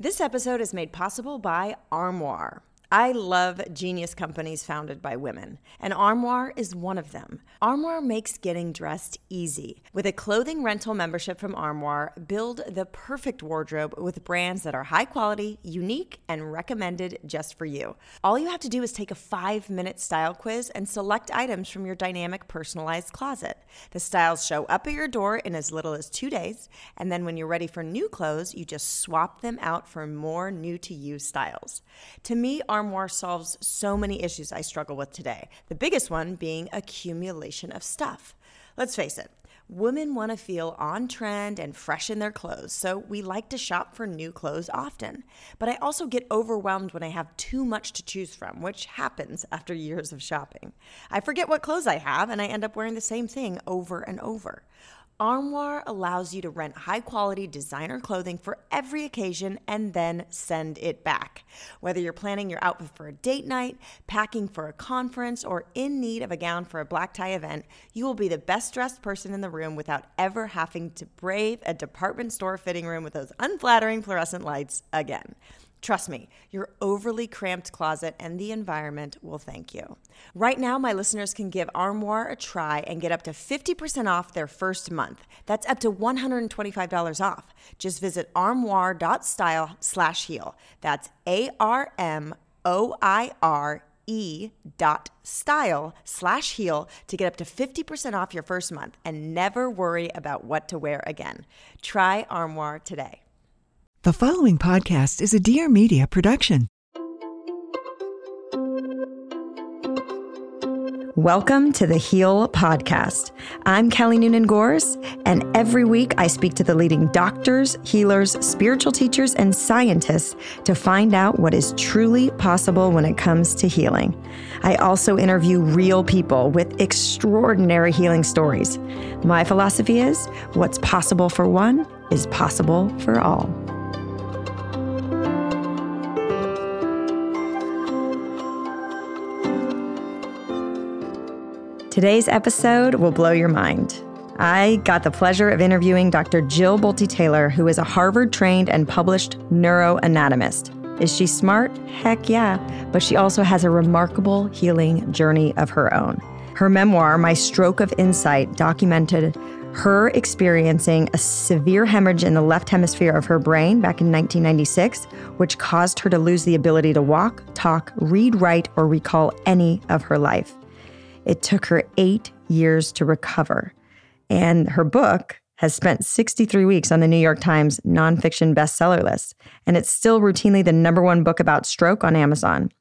This episode is made possible by Armoire. I love genius companies founded by women, and Armoire is one of them. Armoire makes getting dressed easy. With a clothing rental membership from Armoire, build the perfect wardrobe with brands that are high quality, unique, and recommended just for you. All you have to do is take a five minute style quiz and select items from your dynamic personalized closet. The styles show up at your door in as little as two days, and then when you're ready for new clothes, you just swap them out for more new to you styles. To me, Armoire Armoire solves so many issues I struggle with today, the biggest one being accumulation of stuff. Let's face it, women want to feel on trend and fresh in their clothes, so we like to shop for new clothes often. But I also get overwhelmed when I have too much to choose from, which happens after years of shopping. I forget what clothes I have, and I end up wearing the same thing over and over. Armoire allows you to rent high quality designer clothing for every occasion and then send it back. Whether you're planning your outfit for a date night, packing for a conference, or in need of a gown for a black tie event, you will be the best dressed person in the room without ever having to brave a department store fitting room with those unflattering fluorescent lights again. Trust me, your overly cramped closet and the environment will thank you. Right now, my listeners can give Armoire a try and get up to 50% off their first month. That's up to $125 off. Just visit armoire.style slash heal. That's A R M O I R E dot style slash heal to get up to 50% off your first month and never worry about what to wear again. Try Armoire today. The following podcast is a Dear Media production. Welcome to the Heal Podcast. I'm Kelly Noonan Gores, and every week I speak to the leading doctors, healers, spiritual teachers, and scientists to find out what is truly possible when it comes to healing. I also interview real people with extraordinary healing stories. My philosophy is what's possible for one is possible for all. Today's episode will blow your mind. I got the pleasure of interviewing Dr. Jill Bolte Taylor, who is a Harvard trained and published neuroanatomist. Is she smart? Heck yeah. But she also has a remarkable healing journey of her own. Her memoir, My Stroke of Insight, documented her experiencing a severe hemorrhage in the left hemisphere of her brain back in 1996, which caused her to lose the ability to walk, talk, read, write, or recall any of her life. It took her eight years to recover. And her book has spent 63 weeks on the New York Times nonfiction bestseller list. And it's still routinely the number one book about stroke on Amazon.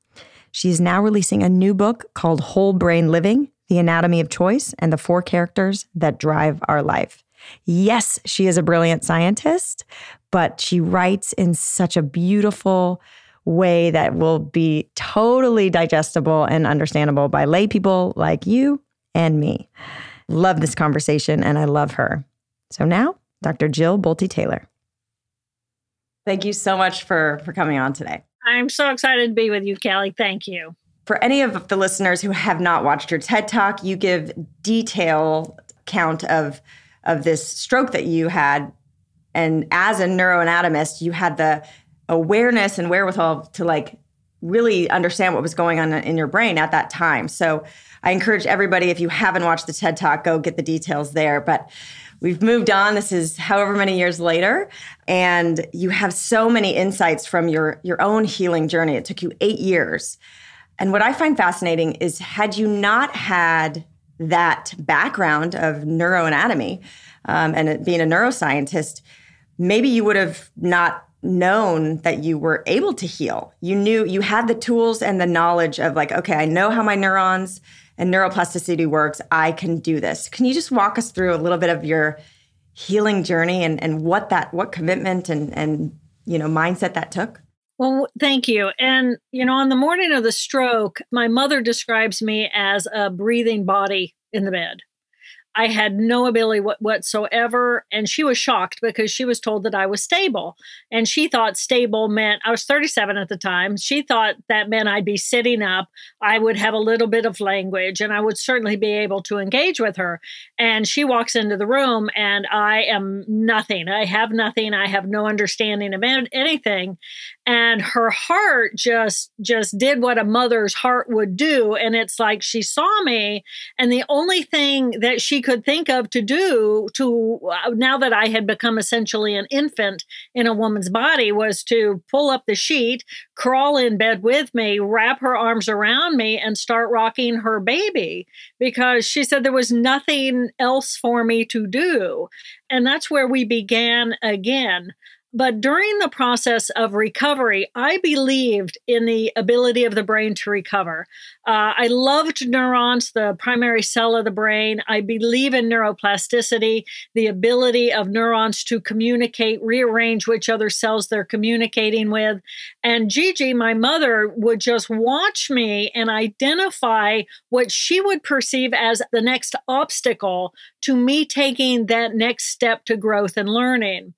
She's now releasing a new book called Whole Brain Living The Anatomy of Choice and the Four Characters That Drive Our Life. Yes, she is a brilliant scientist, but she writes in such a beautiful, way that will be totally digestible and understandable by lay people like you and me. Love this conversation and I love her. So now, Dr. Jill Bolte Taylor. Thank you so much for for coming on today. I'm so excited to be with you, Kelly. Thank you. For any of the listeners who have not watched your TED Talk, you give detail count of of this stroke that you had and as a neuroanatomist, you had the awareness and wherewithal to like really understand what was going on in your brain at that time. So I encourage everybody, if you haven't watched the TED Talk, go get the details there. But we've moved on. This is however many years later, and you have so many insights from your your own healing journey. It took you eight years. And what I find fascinating is had you not had that background of neuroanatomy um, and being a neuroscientist, maybe you would have not known that you were able to heal. You knew you had the tools and the knowledge of like, okay, I know how my neurons and neuroplasticity works. I can do this. Can you just walk us through a little bit of your healing journey and, and what that what commitment and and you know mindset that took? Well, thank you. And you know, on the morning of the stroke, my mother describes me as a breathing body in the bed. I had no ability whatsoever. And she was shocked because she was told that I was stable. And she thought stable meant I was 37 at the time. She thought that meant I'd be sitting up, I would have a little bit of language, and I would certainly be able to engage with her. And she walks into the room, and I am nothing. I have nothing. I have no understanding of anything. And her heart just just did what a mother's heart would do. And it's like she saw me, and the only thing that she could think of to do to uh, now that I had become essentially an infant in a woman's body was to pull up the sheet, crawl in bed with me, wrap her arms around me, and start rocking her baby because she said there was nothing else for me to do. And that's where we began again. But during the process of recovery, I believed in the ability of the brain to recover. Uh, I loved neurons, the primary cell of the brain. I believe in neuroplasticity, the ability of neurons to communicate, rearrange which other cells they're communicating with. And Gigi, my mother, would just watch me and identify what she would perceive as the next obstacle to me taking that next step to growth and learning.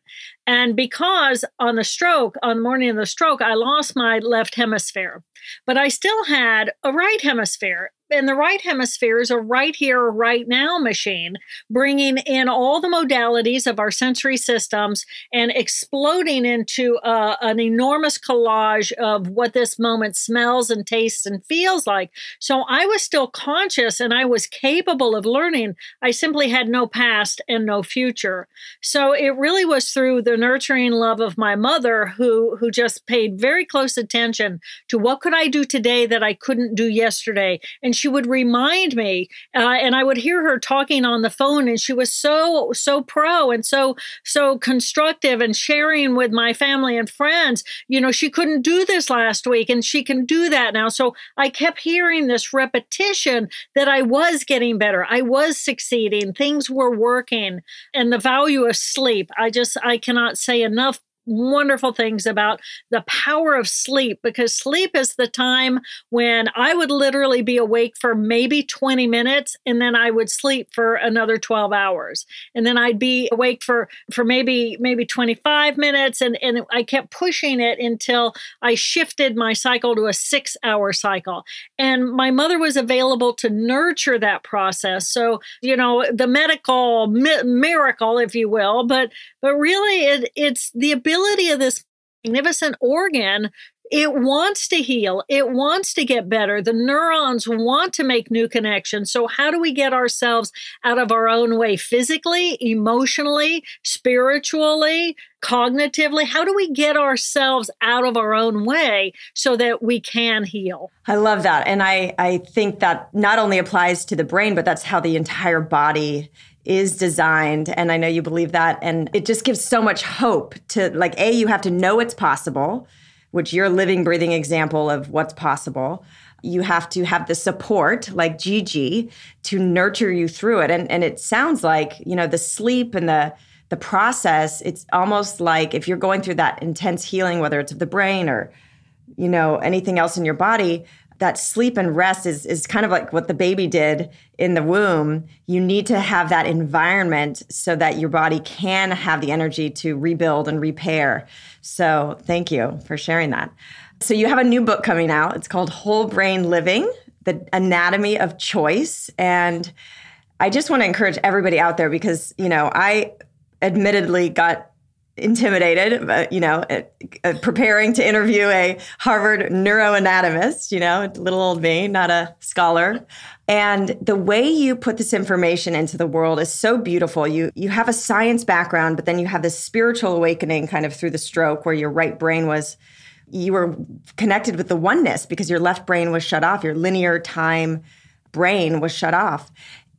And because on the stroke, on the morning of the stroke, I lost my left hemisphere, but I still had a right hemisphere in the right hemisphere is a right here, right now machine, bringing in all the modalities of our sensory systems and exploding into uh, an enormous collage of what this moment smells and tastes and feels like. So I was still conscious and I was capable of learning. I simply had no past and no future. So it really was through the nurturing love of my mother who who just paid very close attention to what could I do today that I couldn't do yesterday. And she would remind me, uh, and I would hear her talking on the phone, and she was so so pro and so so constructive and sharing with my family and friends. You know, she couldn't do this last week, and she can do that now. So I kept hearing this repetition that I was getting better, I was succeeding, things were working, and the value of sleep. I just I cannot say enough wonderful things about the power of sleep because sleep is the time when I would literally be awake for maybe 20 minutes and then I would sleep for another 12 hours. And then I'd be awake for for maybe maybe 25 minutes and and I kept pushing it until I shifted my cycle to a 6 hour cycle. And my mother was available to nurture that process. So you know the medical mi- miracle if you will but but really it, it's the ability ability of this magnificent organ it wants to heal it wants to get better the neurons want to make new connections. So how do we get ourselves out of our own way physically emotionally spiritually cognitively? How do we get ourselves out of our own way so that we can heal? I love that. And i i think that not only applies to the brain but that's how the entire body is designed and i know you believe that and it just gives so much hope to like a you have to know it's possible which you're a living breathing example of what's possible. You have to have the support like gigi to nurture you through it. And and it sounds like you know the sleep and the the process it's almost like if you're going through that intense healing whether it's of the brain or you know anything else in your body that sleep and rest is is kind of like what the baby did in the womb. You need to have that environment so that your body can have the energy to rebuild and repair. So, thank you for sharing that. So, you have a new book coming out. It's called Whole Brain Living: The Anatomy of Choice and I just want to encourage everybody out there because, you know, I admittedly got intimidated, but, you know, uh, uh, preparing to interview a Harvard neuroanatomist, you know, little old me, not a scholar. And the way you put this information into the world is so beautiful. You you have a science background, but then you have this spiritual awakening kind of through the stroke where your right brain was you were connected with the oneness because your left brain was shut off, your linear time brain was shut off.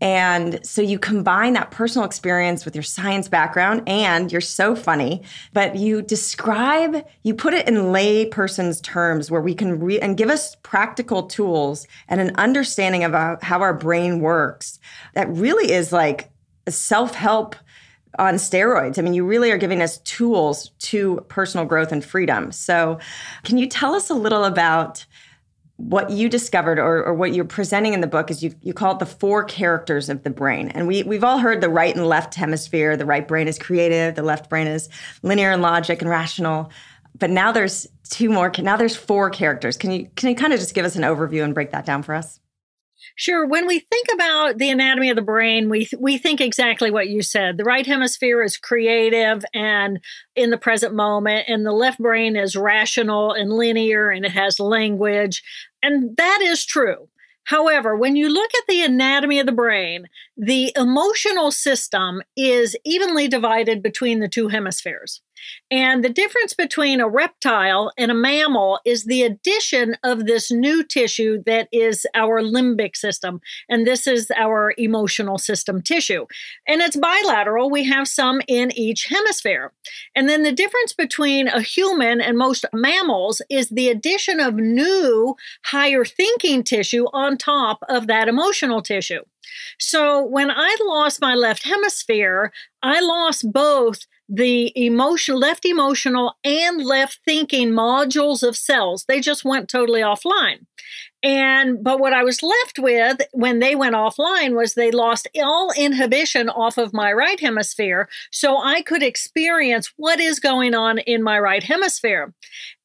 And so you combine that personal experience with your science background, and you're so funny, but you describe, you put it in lay person's terms where we can read and give us practical tools and an understanding about how our brain works that really is like self help on steroids. I mean, you really are giving us tools to personal growth and freedom. So, can you tell us a little about what you discovered or, or, what you're presenting in the book is you, you call it the four characters of the brain. And we, we've all heard the right and left hemisphere. The right brain is creative, the left brain is linear and logic and rational. But now there's two more, now there's four characters. Can you, can you kind of just give us an overview and break that down for us? Sure. When we think about the anatomy of the brain, we th- we think exactly what you said. The right hemisphere is creative and in the present moment, and the left brain is rational and linear, and it has language, and that is true. However, when you look at the anatomy of the brain, the emotional system is evenly divided between the two hemispheres. And the difference between a reptile and a mammal is the addition of this new tissue that is our limbic system. And this is our emotional system tissue. And it's bilateral. We have some in each hemisphere. And then the difference between a human and most mammals is the addition of new higher thinking tissue on top of that emotional tissue. So when I lost my left hemisphere, I lost both the emotion left emotional and left thinking modules of cells. They just went totally offline and but what i was left with when they went offline was they lost all inhibition off of my right hemisphere so i could experience what is going on in my right hemisphere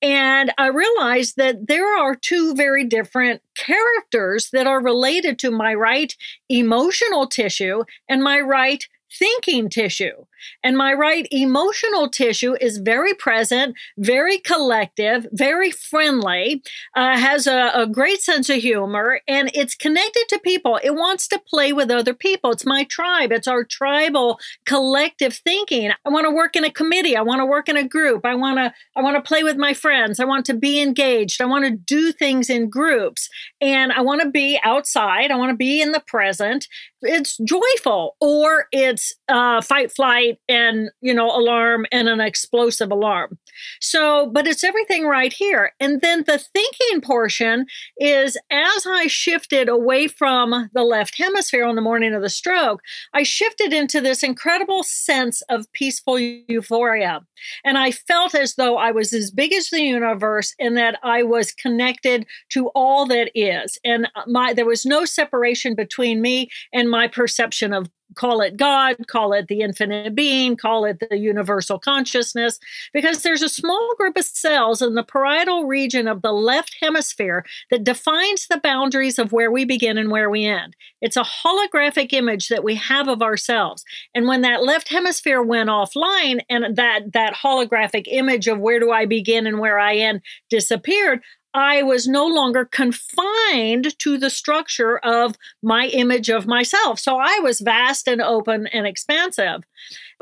and i realized that there are two very different characters that are related to my right emotional tissue and my right thinking tissue. And my right emotional tissue is very present, very collective, very friendly, uh, has a, a great sense of humor, and it's connected to people. It wants to play with other people. It's my tribe, it's our tribal collective thinking. I want to work in a committee. I want to work in a group. I want to I want to play with my friends. I want to be engaged. I want to do things in groups. And I want to be outside. I want to be in the present. It's joyful or it's uh, fight, flight, and you know, alarm and an explosive alarm. So, but it's everything right here. And then the thinking portion is as I shifted away from the left hemisphere on the morning of the stroke, I shifted into this incredible sense of peaceful euphoria. And I felt as though I was as big as the universe and that I was connected to all that is. And uh, my there was no separation between me and my perception of call it God, call it the infinite being, call it the universal consciousness, because there's a small group of cells in the parietal region of the left hemisphere that defines the boundaries of where we begin and where we end. It's a holographic image that we have of ourselves. And when that left hemisphere went offline and that that holographic image of where do I begin and where I end disappeared, I was no longer confined to the structure of my image of myself. So I was vast and open and expansive.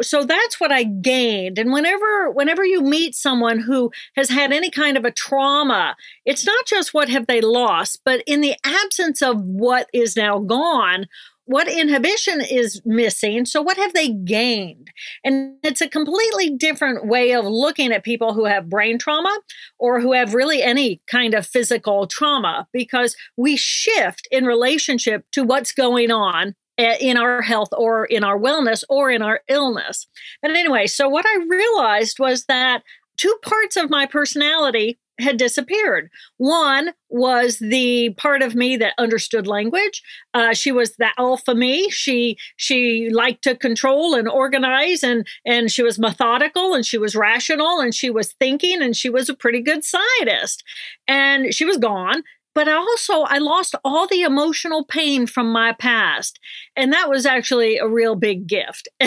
So that's what I gained. And whenever whenever you meet someone who has had any kind of a trauma, it's not just what have they lost, but in the absence of what is now gone, what inhibition is missing so what have they gained? And it's a completely different way of looking at people who have brain trauma or who have really any kind of physical trauma because we shift in relationship to what's going on eh, in our health or in our wellness or in our illness. But anyway so what i realized was that two parts of my personality had disappeared. One was the part of me that understood language. Uh, she was the alpha me. She she liked to control and organize, and and she was methodical, and she was rational, and she was thinking, and she was a pretty good scientist. And she was gone. But also, I lost all the emotional pain from my past, and that was actually a real big gift.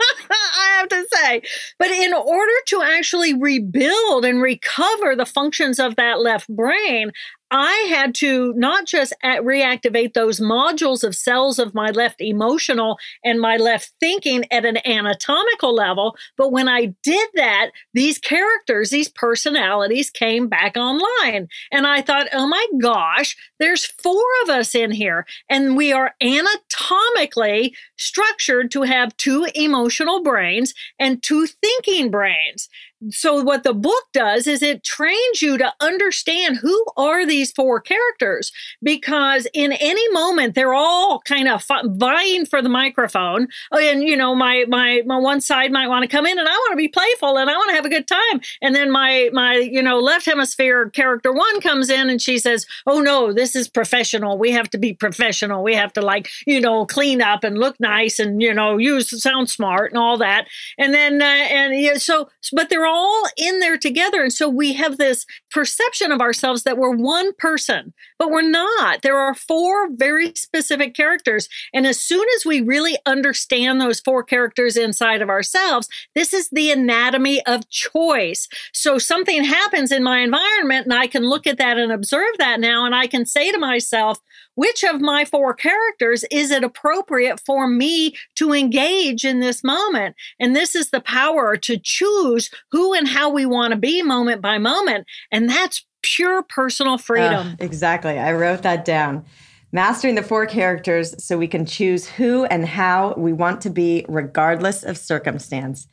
I have to say. But in order to actually rebuild and recover the functions of that left brain, I had to not just reactivate those modules of cells of my left emotional and my left thinking at an anatomical level, but when I did that, these characters, these personalities came back online. And I thought, oh my gosh, there's four of us in here, and we are anatomically structured to have two emotional brains and two thinking brains. So what the book does is it trains you to understand who are these four characters because in any moment they're all kind of vying for the microphone. And you know my my my one side might want to come in and I want to be playful and I want to have a good time. And then my my you know left hemisphere character 1 comes in and she says oh no this is professional. We have to be professional. We have to like you know clean up and look nice and you know use sound smart and all that. And then uh, and yeah, so but they're all in there together. And so we have this perception of ourselves that we're one person, but we're not. There are four very specific characters. And as soon as we really understand those four characters inside of ourselves, this is the anatomy of choice. So something happens in my environment, and I can look at that and observe that now, and I can say to myself, which of my four characters is it appropriate for me to engage in this moment? And this is the power to choose who and how we want to be moment by moment. And that's pure personal freedom. Uh, exactly. I wrote that down. Mastering the four characters so we can choose who and how we want to be, regardless of circumstance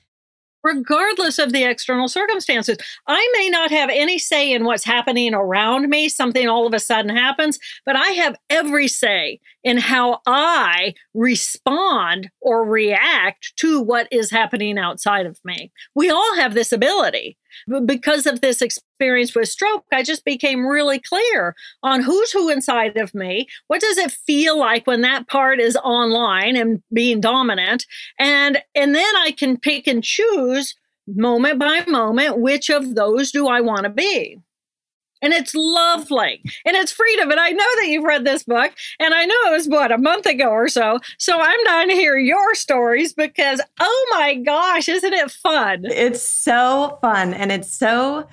regardless of the external circumstances. I may not have any say in what's happening around me, something all of a sudden happens, but I have every say in how I respond or react to what is happening outside of me. We all have this ability because of this experience with stroke, I just became really clear on who's who inside of me. What does it feel like when that part is online and being dominant? And and then I can pick and choose moment by moment which of those do I want to be and it's lovely and it's freedom and i know that you've read this book and i know it was what a month ago or so so i'm dying to hear your stories because oh my gosh isn't it fun? It's so fun and it's so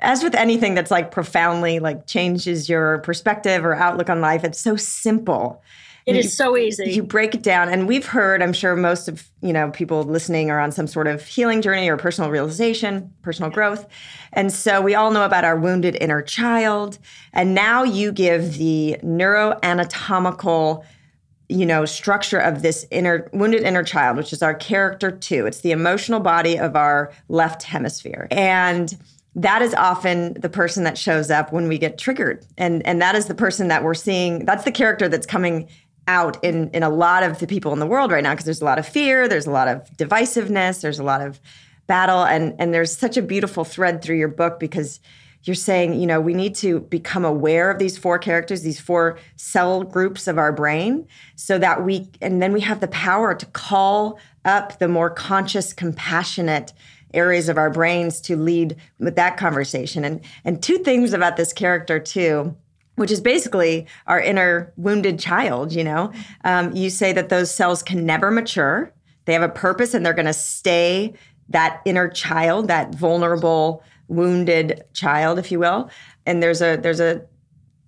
as with anything that's like profoundly like changes your perspective or outlook on life it's so simple it you, is so easy. You break it down, and we've heard. I'm sure most of you know people listening are on some sort of healing journey or personal realization, personal growth, and so we all know about our wounded inner child. And now you give the neuroanatomical you know structure of this inner wounded inner child which is our character two it's the emotional body of our left hemisphere and that is often the person that shows up when we get triggered and and that is the person that we're seeing that's the character that's coming out in in a lot of the people in the world right now because there's a lot of fear, there's a lot of divisiveness, there's a lot of battle and and there's such a beautiful thread through your book because you're saying, you know, we need to become aware of these four characters, these four cell groups of our brain so that we and then we have the power to call up the more conscious, compassionate areas of our brains to lead with that conversation. And and two things about this character two which is basically our inner wounded child, you know. Um, you say that those cells can never mature. They have a purpose and they're going to stay that inner child, that vulnerable, wounded child, if you will. And there's a there's a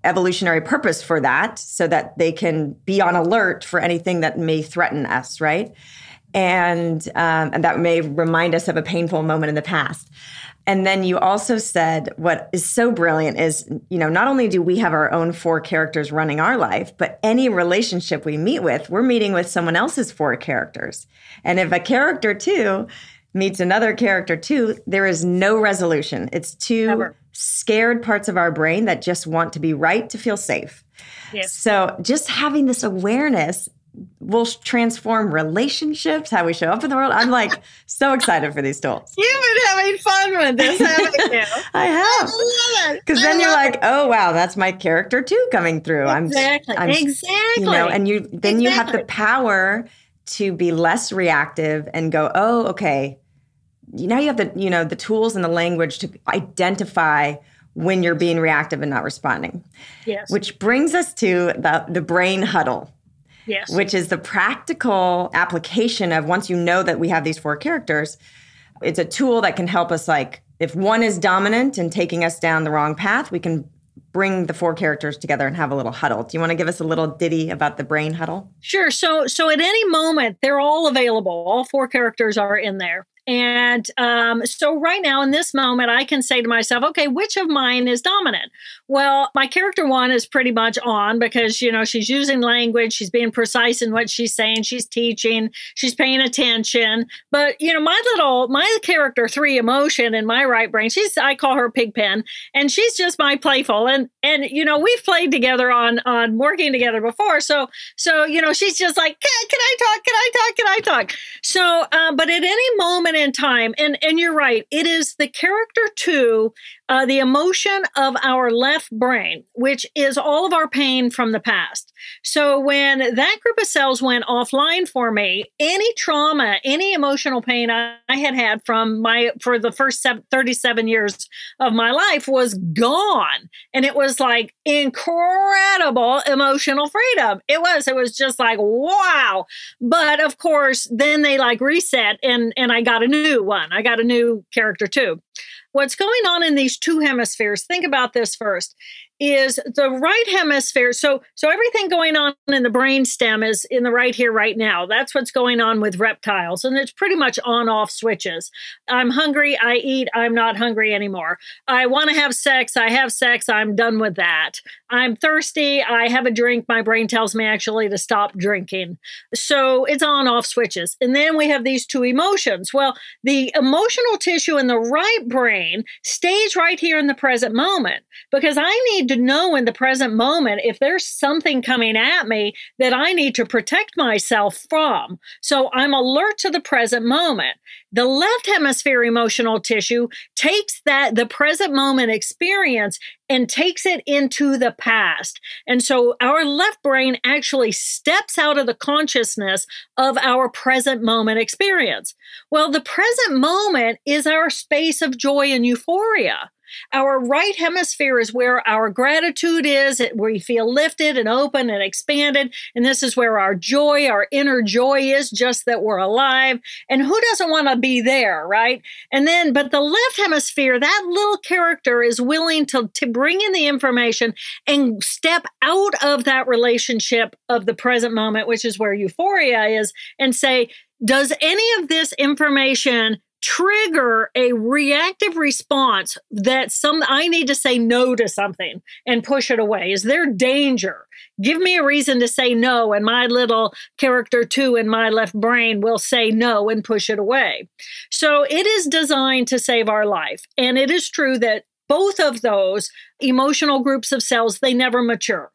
evolutionary purpose for that so that they can be on alert for anything that may threaten us, right? And um, and that may remind us of a painful moment in the past. And then you also said what is so brilliant is, you know, not only do we have our own four characters running our life, but any relationship we meet with, we're meeting with someone else's four characters. And if a character two meets another character two, there is no resolution. It's two Ever. scared parts of our brain that just want to be right to feel safe. Yes. So just having this awareness will transform relationships, how we show up in the world. I'm like so excited for these tools. You've been having fun with this, haven't you? I have. Because then you're like, oh wow, that's my character two coming through. Exactly. I'm, I'm exactly. You know, and you then exactly. you have the power to be less reactive and go, oh, okay. Now you have the, you know, the tools and the language to identify when you're being reactive and not responding. Yes. Which brings us to the the brain huddle Yes. Which is the practical application of once you know that we have these four characters, it's a tool that can help us like if one is dominant and taking us down the wrong path, we can bring the four characters together and have a little huddle. Do you want to give us a little ditty about the brain huddle? Sure. So so at any moment they're all available. All four characters are in there. And um, so, right now in this moment, I can say to myself, okay, which of mine is dominant? Well, my character one is pretty much on because, you know, she's using language, she's being precise in what she's saying, she's teaching, she's paying attention. But, you know, my little, my character three emotion in my right brain, she's, I call her Pigpen, and she's just my playful. And, and, you know, we've played together on, on working together before. So, so, you know, she's just like, can, can I talk? Can I talk? Can I talk? So, um, but at any moment in time, and, and you're right, it is the character two uh, the emotion of our left brain, which is all of our pain from the past. So when that group of cells went offline for me, any trauma, any emotional pain I, I had had from my for the first seven, 37 years of my life was gone, and it was like incredible emotional freedom. It was. It was just like wow. But of course, then they like reset, and and I got a new one. I got a new character two. What's going on in these two hemispheres? Think about this first is the right hemisphere. So so everything going on in the brain stem is in the right here right now. That's what's going on with reptiles and it's pretty much on off switches. I'm hungry i eat i'm not hungry anymore. I want to have sex i have sex i'm done with that. I'm thirsty i have a drink my brain tells me actually to stop drinking. So it's on off switches. And then we have these two emotions. Well the emotional tissue in the right brain stays right here in the present moment because i need to know in the present moment if there's something coming at me that I need to protect myself from. So I'm alert to the present moment. The left hemisphere emotional tissue takes that, the present moment experience, and takes it into the past. And so our left brain actually steps out of the consciousness of our present moment experience. Well, the present moment is our space of joy and euphoria. Our right hemisphere is where our gratitude is, where we feel lifted and open and expanded. And this is where our joy, our inner joy is, just that we're alive. And who doesn't want to be there, right? And then, but the left hemisphere, that little character is willing to, to bring in the information and step out of that relationship of the present moment, which is where euphoria is, and say, does any of this information trigger a reactive response that some I need to say no to something and push it away? Is there danger? Give me a reason to say no, and my little character two in my left brain will say no and push it away. So it is designed to save our life. And it is true that both of those emotional groups of cells, they never mature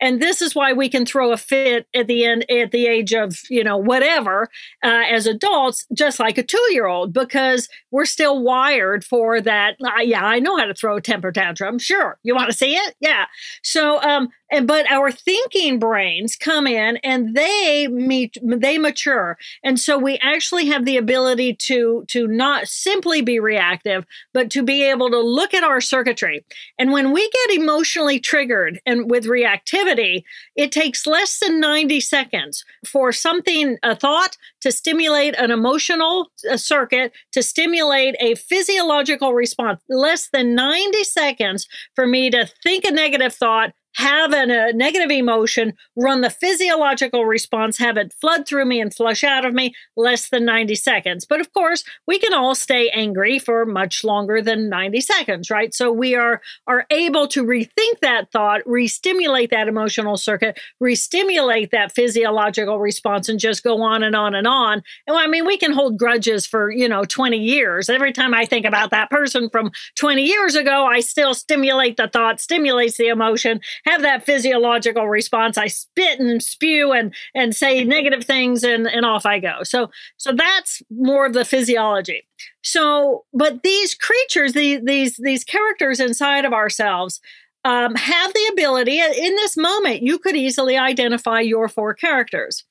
and this is why we can throw a fit at the end at the age of you know whatever uh, as adults just like a two-year-old because we're still wired for that uh, yeah i know how to throw a temper tantrum sure. You want to see it? Yeah. So um and but our thinking brains come in and they meet they mature. And so we actually have the ability to to not simply be reactive but to be able to look at our circuitry. And when we get emotionally triggered and with reactivity it takes less than 90 seconds for something a thought to stimulate an emotional uh, circuit to stimulate a physiological response. Less than 90 seconds for me to think a negative thought have an, a negative emotion, run the physiological response, have it flood through me and flush out of me less than 90 seconds. But of course, we can all stay angry for much longer than 90 seconds, right? So we are are able to rethink that thought, re-stimulate that emotional circuit, re-stimulate that physiological response and just go on and on and on. And I mean, we can hold grudges for, you know, 20 years. Every time I think about that person from 20 years ago, I still stimulate the thought, stimulates the emotion have that physiological response. I spit and spew and and say negative things and and off I go. So so that's more of the physiology. So but these creatures, these these these characters inside of ourselves um, have the ability in this moment you could easily identify your four characters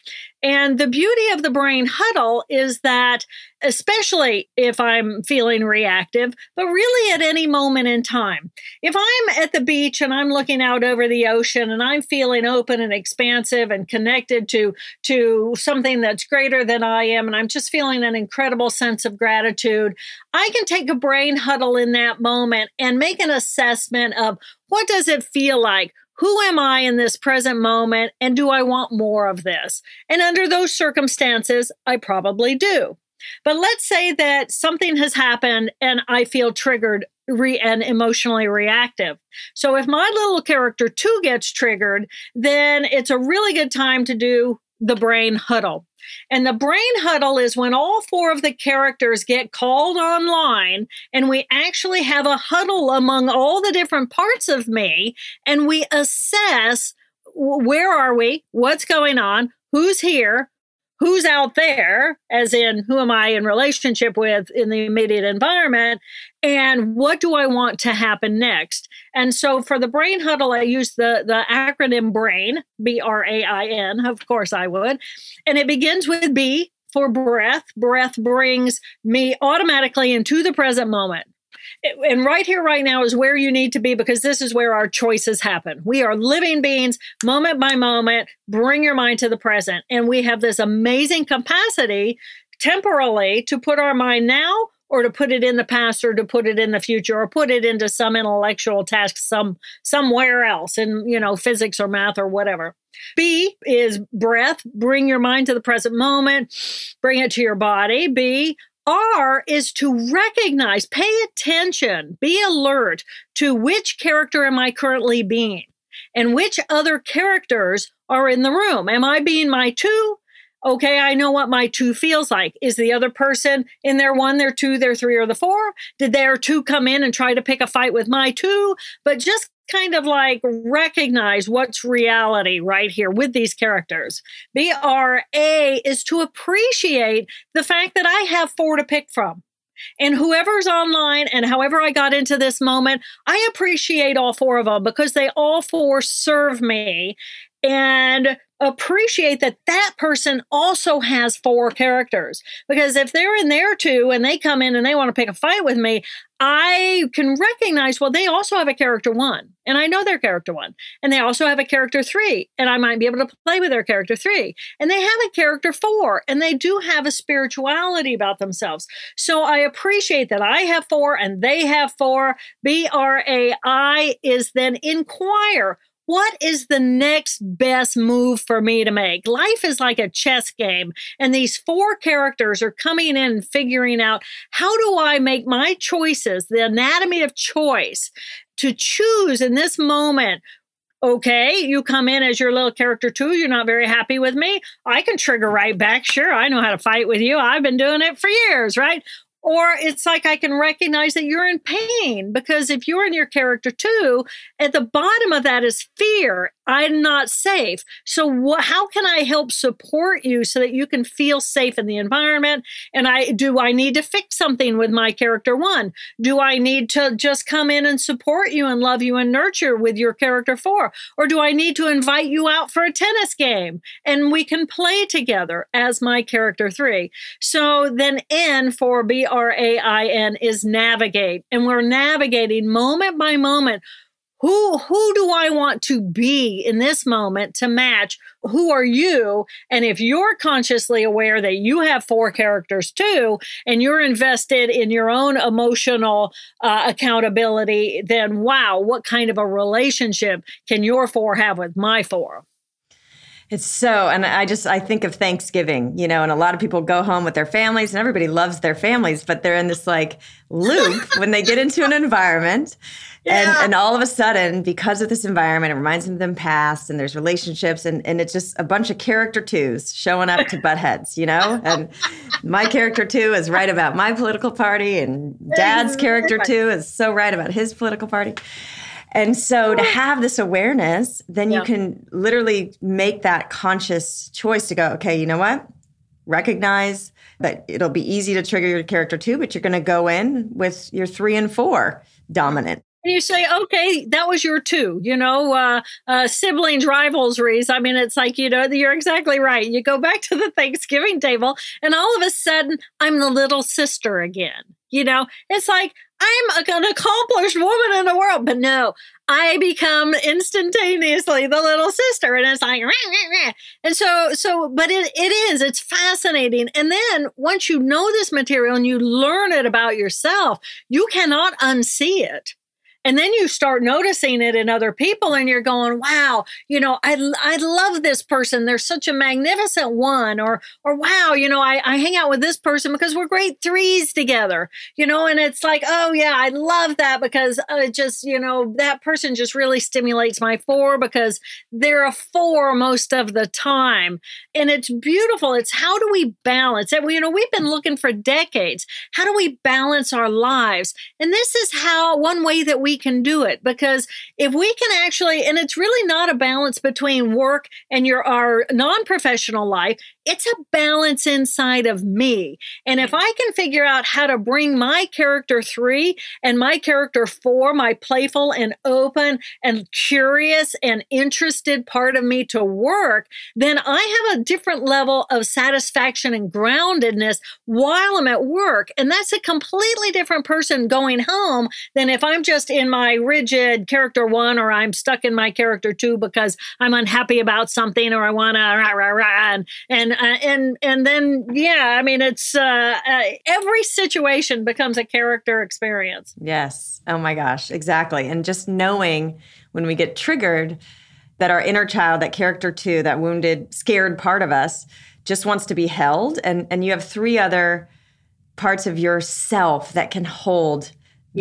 and the beauty of the brain huddle is that, especially if I'm feeling reactive, but really at any moment in time, if I'm at the beach and I'm looking out over the ocean and I'm feeling open and expansive and connected to, to something that's greater than I am, and I'm just feeling an incredible sense of gratitude, I can take a brain huddle in that moment and make an assessment of what does it feel like? Who am I in this present moment and do I want more of this? And under those circumstances, I probably do. But let's say that something has happened and I feel triggered re- and emotionally reactive. So if my little character two gets triggered, then it's a really good time to do the brain huddle. And the brain huddle is when all four of the characters get called online and we actually have a huddle among all the different parts of me and we assess where are we? What's going on? Who's here? Who's out there, as in who am I in relationship with in the immediate environment, and what do I want to happen next. And so for the brain huddle, I use the, the acronym BRAIN, B R A I N, of course I would. And it begins with B for breath. Breath brings me automatically into the present moment and right here, right now is where you need to be because this is where our choices happen. We are living beings, moment by moment. Bring your mind to the present. And we have this amazing capacity temporally to put our mind now or to put it in the past or to put it in the future or put it into some intellectual task some somewhere else in you know physics or math or whatever b is breath bring your mind to the present moment bring it to your body b R is to recognize, pay attention, be alert to which character am I currently being and which other characters are in the room. Am I being my two? Okay, I know what my two feels like. Is the other person in their one, their two, their three, or the four? Did their two come in and try to pick a fight with my two? But just kind of like recognize what's reality right here with these characters. BRA is to appreciate the fact that I have four to pick from. And whoever's online and however I got into this moment, I appreciate all four of them because they all four serve me. And appreciate that that person also has four characters. Because if they're in there too and they come in and they want to pick a fight with me i can recognize well they also have a character one and i know their character one. And they also have a character three and i might be able to play with their character three. And they have a character four and they do have a spirituality about themselves. So i appreciate that i have four and they have four. B-r-a-i is then inquire what is the next best move for me to make? Life is like a chess game, and these four characters are coming in and figuring out how do I make my choices, the anatomy of choice, to choose in this moment okay, you come in as your little character two. You're not very happy with me. I can trigger right back. Sure, I know how to fight with you. I've been doing it for years, right? Or it's like I can recognize that you're in pain because if you're in your character two, at the bottom of that is fear. I'm not safe. So wh- how can I help support you so that you can feel safe in the environment? And I do I need to fix something with my character one? Do I need to just come in and support you and love you and nurture with your character four? Or do I need to invite you out for a tennis game and we can play together as my character three? So then N for B R A I N is navigate. And we're navigating moment by moment who who do i want to be in this moment to match? Who are you? And if you're consciously aware that you have four characters too and you're invested in your own emotional uh, accountability then wow what kind of a relationship can your four have with my four? It's so, and I just, I think of Thanksgiving, you know, and a lot of people go home with their families and everybody loves their families, but they're in this like loop when they get into an environment. Yeah. And, and all of a sudden, because of this environment, it reminds them of them past and there's relationships and, and it's just a bunch of character twos showing up to butt heads, you know? And my character two is right about my political party and dad's character two is so right about his political party. And so to have this awareness, then you can literally make that conscious choice to go, okay, you know what? Recognize that it'll be easy to trigger your character two, but you're going to go in with your three and four dominant. And you say, okay, that was your two, you know, uh, uh, siblings, rivalries. I mean, it's like, you know, you're exactly right. You go back to the Thanksgiving table, and all of a sudden, I'm the little sister again. You know, it's like, I'm an accomplished woman in the world. But no, I become instantaneously the little sister. And it's like, rah, rah, rah. and so, so, but it, it is, it's fascinating. And then once you know this material and you learn it about yourself, you cannot unsee it. And then you start noticing it in other people and you're going, wow, you know, I, I love this person. They're such a magnificent one. Or, or wow, you know, I, I hang out with this person because we're great threes together, you know, and it's like, oh yeah, I love that because uh, just, you know, that person just really stimulates my four because they're a four most of the time. And it's beautiful. It's how do we balance it? You know, we've been looking for decades. How do we balance our lives? And this is how one way that we can do it because if we can actually, and it's really not a balance between work and your our non-professional life, it's a balance inside of me. And if hmm. I can figure out how to bring my character three and my character four, my playful and open and curious and interested part of me to work, then I have a different level of satisfaction and groundedness while I'm at work. And that's a completely different person going home than if I'm just in my rigid character one or I'm stuck in my character two because I'm unhappy about something or I want to rah, rah, rah, and, and uh, and and then yeah, I mean it's uh, uh, every situation becomes a character experience. Yes. Oh my gosh, exactly. And just knowing when we get triggered that our inner child, that character two, that wounded, scared part of us, just wants to be held, and and you have three other parts of yourself that can hold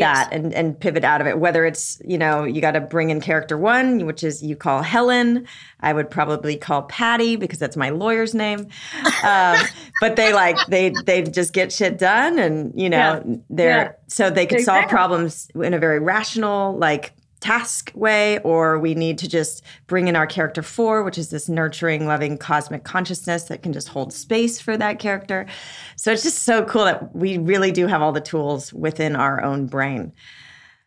that and, and pivot out of it. Whether it's, you know, you got to bring in character one, which is you call Helen. I would probably call Patty because that's my lawyer's name. Um, but they like, they, they just get shit done and, you know, yeah. they're, yeah. so they could exactly. solve problems in a very rational, like task way, or we need to just bring in our character four, which is this nurturing, loving cosmic consciousness that can just hold space for that character. So it's just so cool that we really do have all the tools within our own brain.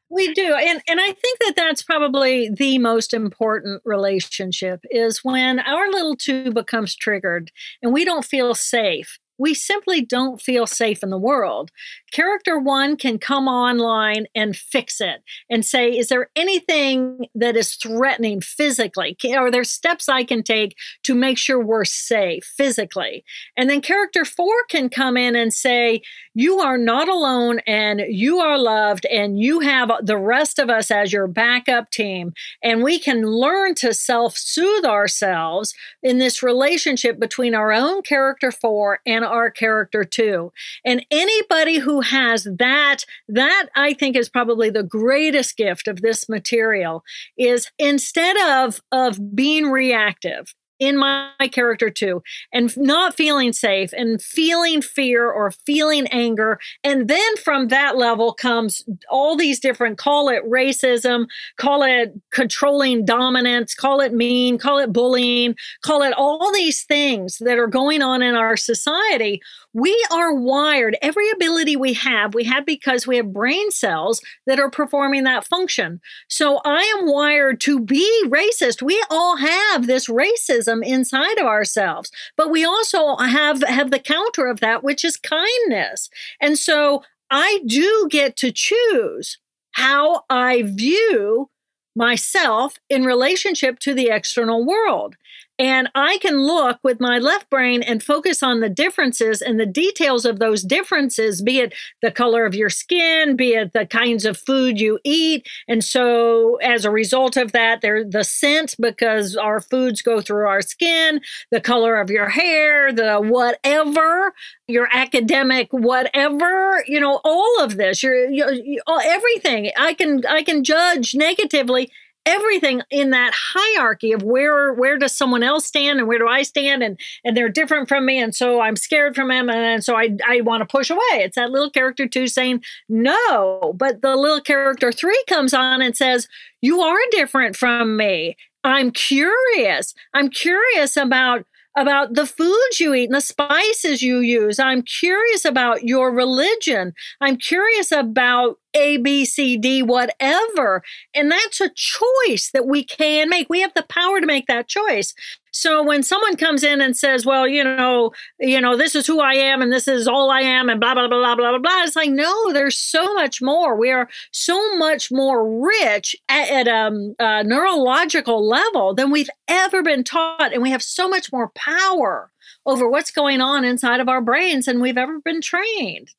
We do. And and I think that that's probably the most important relationship is when our little two becomes triggered and we don't feel safe we simply don't feel safe in the world. Character one can come online and fix it and say, is there anything that is threatening physically? Are there steps I can take to make sure we're safe physically? And then character four can come in and say, you are not alone and you are loved and you have the rest of us as your backup team. And we can learn to self soothe ourselves in this relationship between our own character four and our character two. And anybody who has that, that I think is probably the greatest gift of this material is instead of, of being reactive, in my, character two, and not feeling safe and feeling fear or feeling anger. And then from that level comes all these different call it racism, call it controlling dominance, call it mean, call it bullying, call it all these things that are going on in our society we are wired, every ability we have, we have because we have brain cells that are performing that function. So I am wired to be racist. We all have this racism inside of ourselves, but we also have, have the counter of that, which is kindness. And so I do get to choose how I view myself in relationship to the external world. And I can look with my left brain and focus on the differences and the details of those differences, be it the color of your skin, be it the kinds of food you eat. And so as a result of that, there the scent, because our foods go through our skin, the color of your hair, the whatever, your academic whatever, you know, all of this, your, your, your everything. I can I can judge negatively everything in that hierarchy of where where does someone else stand and where do I stand and and they're different from me and so I'm scared from them and, and so I I want to push away. It's that little character two saying no, but the little character three comes on and says you are different from me. I'm curious. I'm curious about about the foods you eat and the spices you use. I'm curious about your religion. I'm curious about A, B, C, D, whatever. And that's a choice that we can make. We have the power to make that choice. So when someone comes in and says, "Well, you know, you know, this is who I am and this is all I am," and blah blah blah blah blah blah it's like, no, there's so much more. We are so much more rich at, at um, a neurological level than we've ever been taught, and we have so much more power over what's going on inside of our brains than we've ever been trained.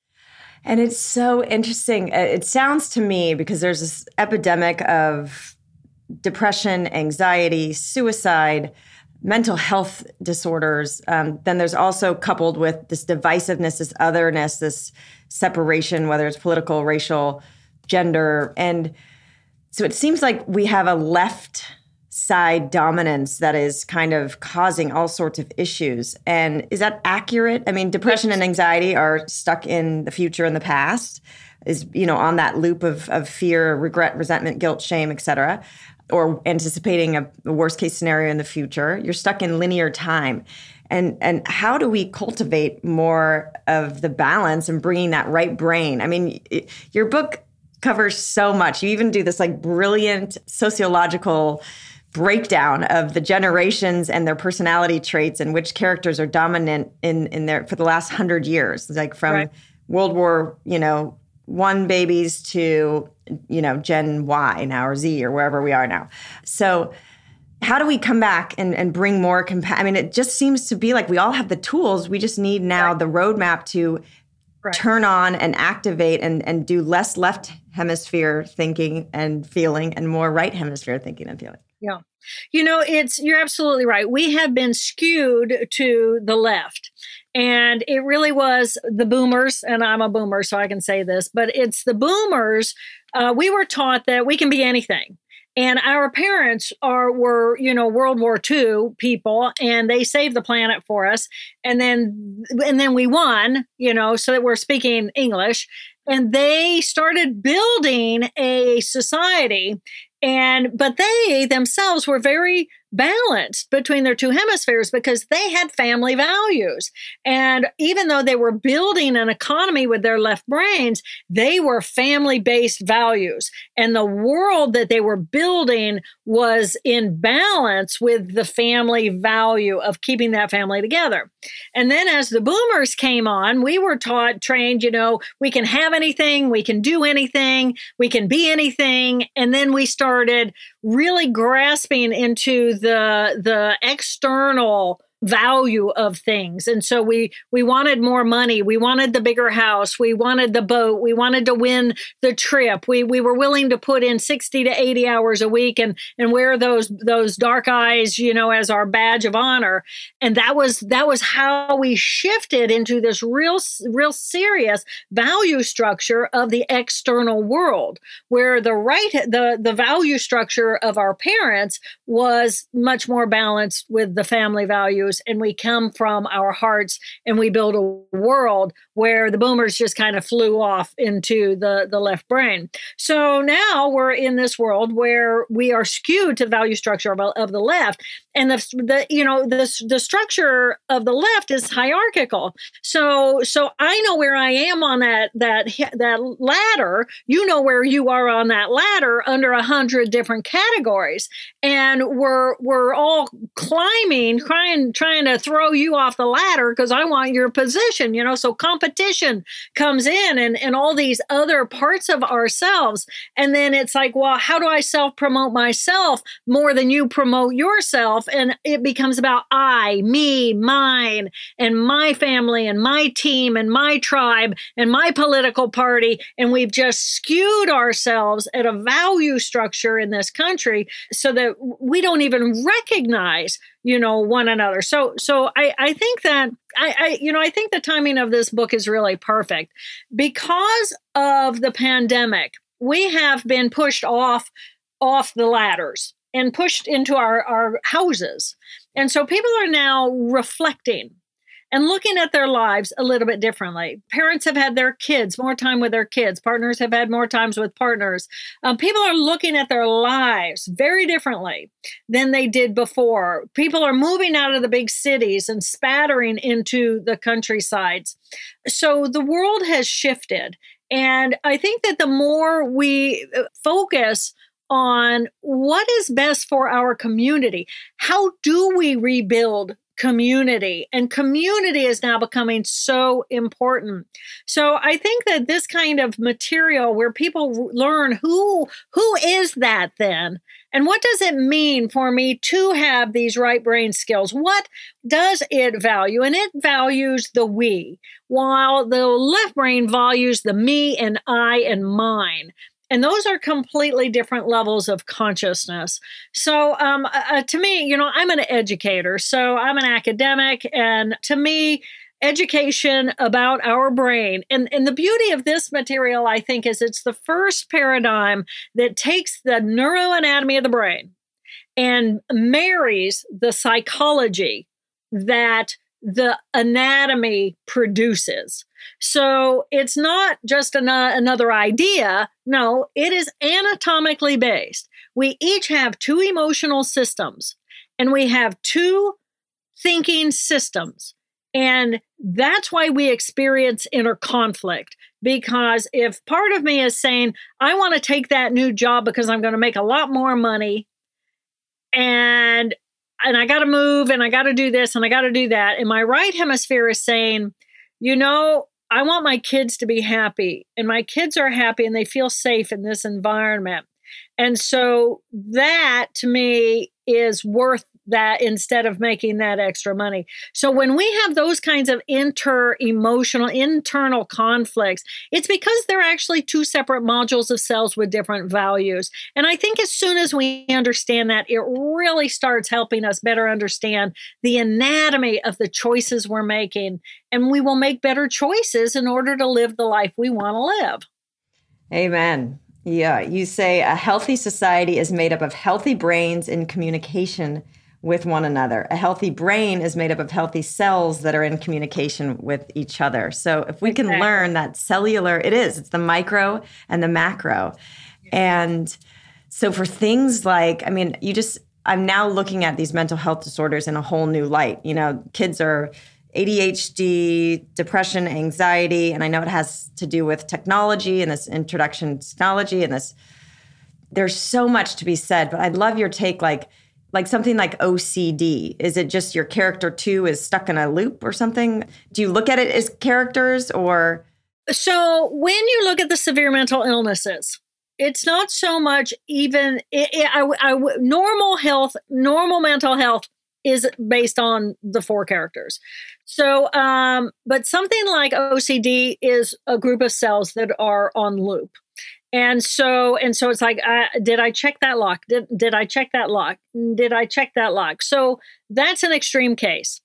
And it's so interesting. Uh, it sounds to me because there's this epidemic of depression, anxiety, suicide, mental health disorders. Um, then there's also coupled with this divisiveness, this otherness, this separation, whether it's political, racial, gender. And so it seems like we have a left side dominance that is kind of causing all sorts of issues. And is that accurate? I mean, depression and anxiety are stuck in the future and the past, is, you know, on that loop of, of fear, regret, resentment, guilt, shame, etc or anticipating a, a worst case scenario in the future. You're stuck in linear time. And, and how do we cultivate more of the balance and bringing that right brain? I mean, it, your book covers so much. You even do this like brilliant sociological breakdown of the generations and their personality traits and which characters are dominant in in their for the last hundred years, like from right. World War, you know, one babies to you know gen y now or z or wherever we are now so how do we come back and, and bring more compa- i mean it just seems to be like we all have the tools we just need now right. the roadmap to right. turn on and activate and, and do less left hemisphere thinking and feeling and more right hemisphere thinking and feeling yeah you know it's you're absolutely right we have been skewed to the left and it really was the boomers, and I'm a boomer, so I can say this, but it's the boomers. Uh, we were taught that we can be anything. And our parents are were, you know, World War II people, and they saved the planet for us. And then and then we won, you know, so that we're speaking English. And they started building a society and but they themselves were very balanced between their two hemispheres because they had family values. And even though they were building an economy with their left brains, they were family based values. And the world that they were building was in balance with the family value of keeping that family together. And then as the boomers came on, we were taught, trained, you know, we can have anything, we can do anything, we can be anything. And then we started really grasping into the the external value of things. And so we we wanted more money. We wanted the bigger house. We wanted the boat. We wanted to win the trip. We we were willing to put in 60 to 80 hours a week and and wear those those dark eyes you know as our badge of honor. And that was that was how we shifted into this real real serious value structure of the external world where the right the the value structure of our parents was much more balanced with the family values and we come from our hearts and we build a world where the boomers just kind of flew off into the, the left brain. So now we're in this world where we are skewed to the value structure of, of the left. And the, the you know the, the structure of the left is hierarchical. So so I know where I am on that that that ladder. You know where you are on that ladder under a hundred different categories, and we're we're all climbing, trying trying to throw you off the ladder because I want your position, you know. So competition comes in and, and all these other parts of ourselves. And then it's like, well, how do I self promote myself more than you promote yourself? And it becomes about I, me, mine, and my family, and my team, and my tribe, and my political party. And we've just skewed ourselves at a value structure in this country so that we don't even recognize you know one another. So so i i think that I, I you know i think the timing of this book is really perfect. Because of the pandemic we have been pushed off off the ladders and pushed into our our houses. And so people are now reflecting and looking at their lives a little bit differently. Parents have had their kids more time with their kids, partners have had more times with partners. Um, people are looking at their lives very differently than they did before. People are moving out of the big cities and spattering into the countrysides. So the world has shifted. And I think that the more we uh, focus on what is best for our community, how do we rebuild community. And community is now becoming so important. So I think that this kind of material where people learn who who is that then? And what does it mean for me to have these right brain skills? What does it value? And it values the we, while the left brain values the me and I and mine. And those are completely different levels of consciousness. So, um, uh, uh to me, you know, I'm an educator, so I'm an academic. And to me, education about our brain. And, and the beauty of this material, I think, is it's the first paradigm that takes the neuroanatomy of the brain and marries the psychology that the anatomy produces. So it's not just an, another idea. No, it is anatomically based. We each have two emotional systems and we have two thinking systems. And that's why we experience inner conflict. Because if part of me is saying, I want to take that new job because I'm going to make a lot more money and and I got to move and I got to do this and I got to do that. And my right hemisphere is saying, you know, I want my kids to be happy and my kids are happy and they feel safe in this environment. And so that to me is worth that instead of making that extra money. So when we have those kinds of inter emotional, internal conflicts, it's because they're actually two separate modules of cells with different values. And I think as soon as we understand that, it really starts helping us better understand the anatomy of the choices we're making. And we will make better choices in order to live the life we want to live. Amen. Yeah, you say a healthy society is made up of healthy brains in communication with one another. A healthy brain is made up of healthy cells that are in communication with each other. So if we can learn that cellular, it is, it's the micro and the macro. And so for things like, I mean, you just, I'm now looking at these mental health disorders in a whole new light. You know, kids are ADHD, depression, anxiety, and I know it has to do with technology and this introduction to technology and this. There's so much to be said, but I'd love your take. Like, like something like OCD? Is it just your character two is stuck in a loop or something? Do you look at it as characters or? So when you look at the severe mental illnesses, it's not so much even it, it, I, I, normal health, normal mental health is based on the four characters. So, um, but something like OCD is a group of cells that are on loop and so and so it's like uh, did i check that lock? Did, did i check that lock? Did i check that lock? So that's an extreme case.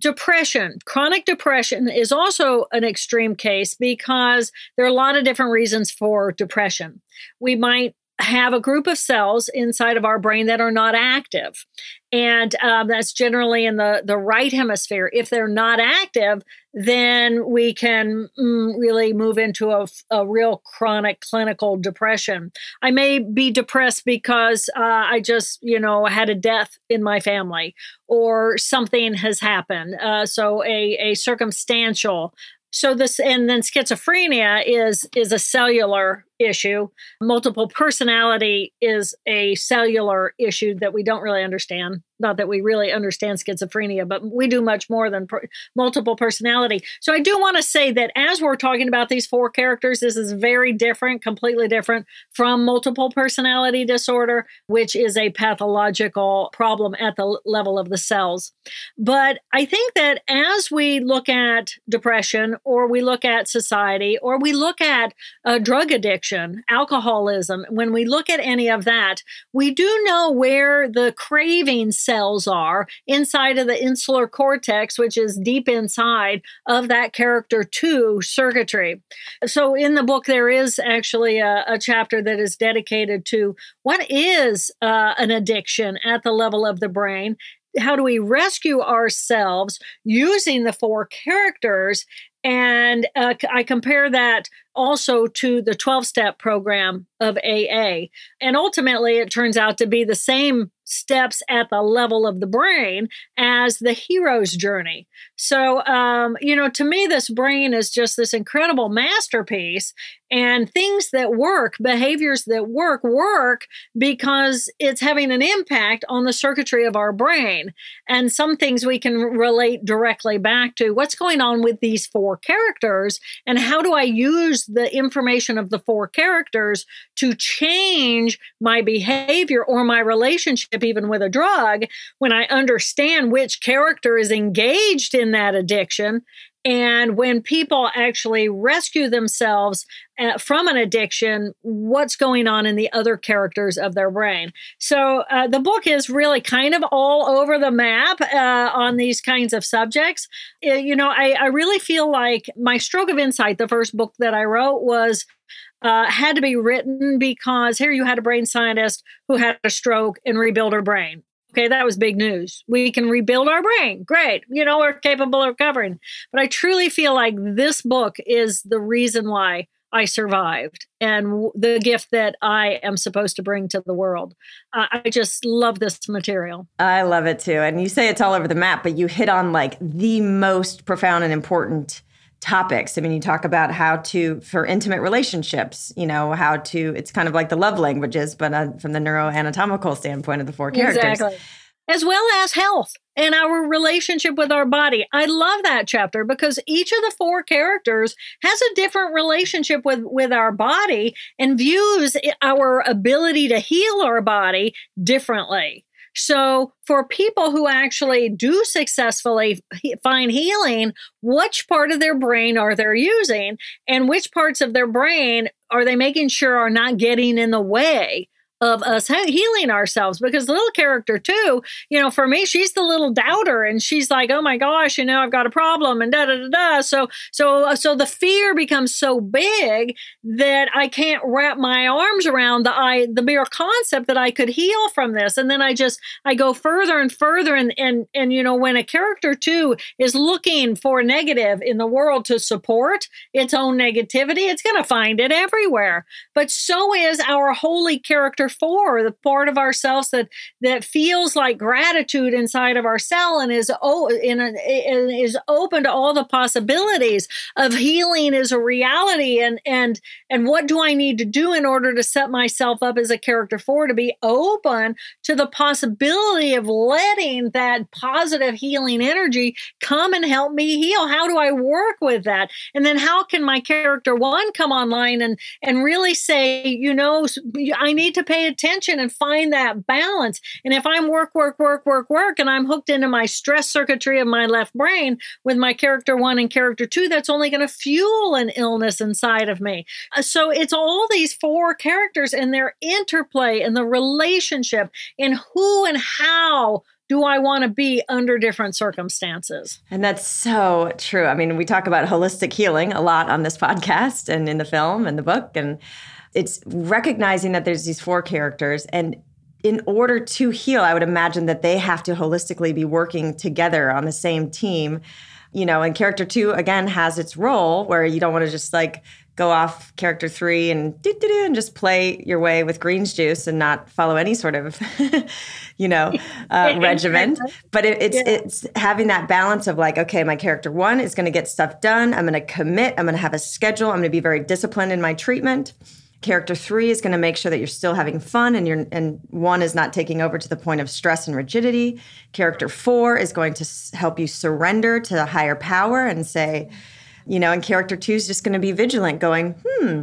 Depression chronic depression is also an extreme case because there are a lot of different reasons for depression. We might have a group of cells inside of our brain that are not active and um, that's generally in the, the right hemisphere. If they're not active then we can mm, really move into a, a, real chronic clinical depression. I may be depressed because uh, i just you know had a death in my family or something has happened uh, so a, a circumstantial so this and then schizophrenia is is a cellular issue. Multiple personality is a cellular issue that we don't really understand not that we really understand schizophrenia, but we do much more than per- multiple personality. So I do want to say that as we're talking about these four characters, this is very different, completely different from multiple personality disorder, which is a pathological problem at the level of the cells. But I think that as we look at depression, or we look at society, or we look at uh, drug addiction, alcoholism, when we look at any of that, we do know where the craving cells are inside of the insular cortex, which is deep inside of that character 2 circuitry. So in the book, there is actually a, a chapter that is dedicated to what is uh, an addiction at the level of the brain how do we rescue ourselves using the four characters and uh, I compare that also to the 12 step program of AA. And ultimately, it turns out to be the same steps at the level of the brain as the hero's journey. So, um, you know, to me, this brain is just this incredible masterpiece. And things that work, behaviors that work, work because it's having an impact on the circuitry of our brain. And some things we can relate directly back to what's going on with these four characters and how do I use the information of the four characters to change my behavior or my relationship, even with a drug, when I understand which character is engaged in that addiction and when people actually rescue themselves uh, from an addiction, what's going on in the other characters of their brain? So uh, the book is really kind of all over the map uh, on these kinds of subjects. Uh, you know, I, I really feel like my stroke of insight, the first book that I wrote, was uh, had to be written because here you had a brain scientist who had a stroke and rebuilt her brain. Okay, that was big news. We can rebuild our brain. Great. You know, we're capable of recovering. But I truly feel like this book is the reason why I survived and the gift that I am supposed to bring to the world. Uh, I just love this material. I love it too. And you say it's all over the map, but you hit on like the most profound and important topics. I mean, you talk about how to, for intimate relationships, you know, how to, it's kind of like the love languages, but uh, from the neuroanatomical standpoint of the four characters. Exactly. As well as health and our relationship with our body. I love that chapter because each of the four characters has a different relationship with, with our body and views our ability to heal our body differently. So, for people who actually do successfully find healing, which part of their brain are they using, and which parts of their brain are they making sure are not getting in the way of us healing ourselves because the little character two you know for me she's the little doubter and she's like oh my gosh you know i've got a problem and da da da da. So so uh, so the fear becomes so big that i can't wrap my arms around the i the mere concept that i could heal from this. And then i just i go further and further and and and you know when a character two is looking for negative in the world to support its own negativity it's going to find it everywhere. But so is our holy character for the part of ourselves that that feels like gratitude inside of our cell and is oh in a, is open to all the possibilities of healing is a reality. And and and what do I need to do in order to set myself up as a character four to be open to the possibility of letting that positive healing energy come and help me heal? How do I work with that? And then how can my character one come online and and really say you know I need to pay attention and find that balance. And if I'm work, work, work, work, work, and I'm hooked into my stress circuitry of my left brain with my character one and character two, that's only going to fuel an illness inside of me. Uh, so it's all these four characters and their interplay and the relationship in who and how do I want to be under different circumstances? And that's so true. I mean, we talk about holistic healing a lot on this podcast and in the film and the book. And it's recognizing that there's these four characters and in order to heal i would imagine that they have to holistically be working together on the same team you know and character two again has its role where you don't want to just like go off character three and do, do, do, and just play your way with greens juice and not follow any sort of you know uh, regimen but it, it's yeah. it's having that balance of like okay my character one is going to get stuff done i'm going to commit i'm going to have a schedule i'm going to be very disciplined in my treatment character three is going to make sure that you're still having fun and you're and one is not taking over to the point of stress and rigidity. Character four is going to help you surrender to the higher power and say you know and character two is just going to be vigilant going hmm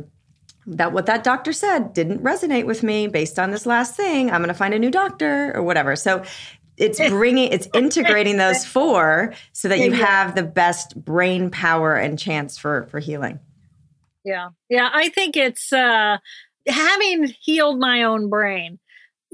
that what that doctor said didn't resonate with me. Based on this last thing i'm going to find a new doctor or whatever. So it's bringing it's integrating those four so that you. have the best brain power and chance for for healing yeah. Yeah. I think it's uh, having healed my own brain,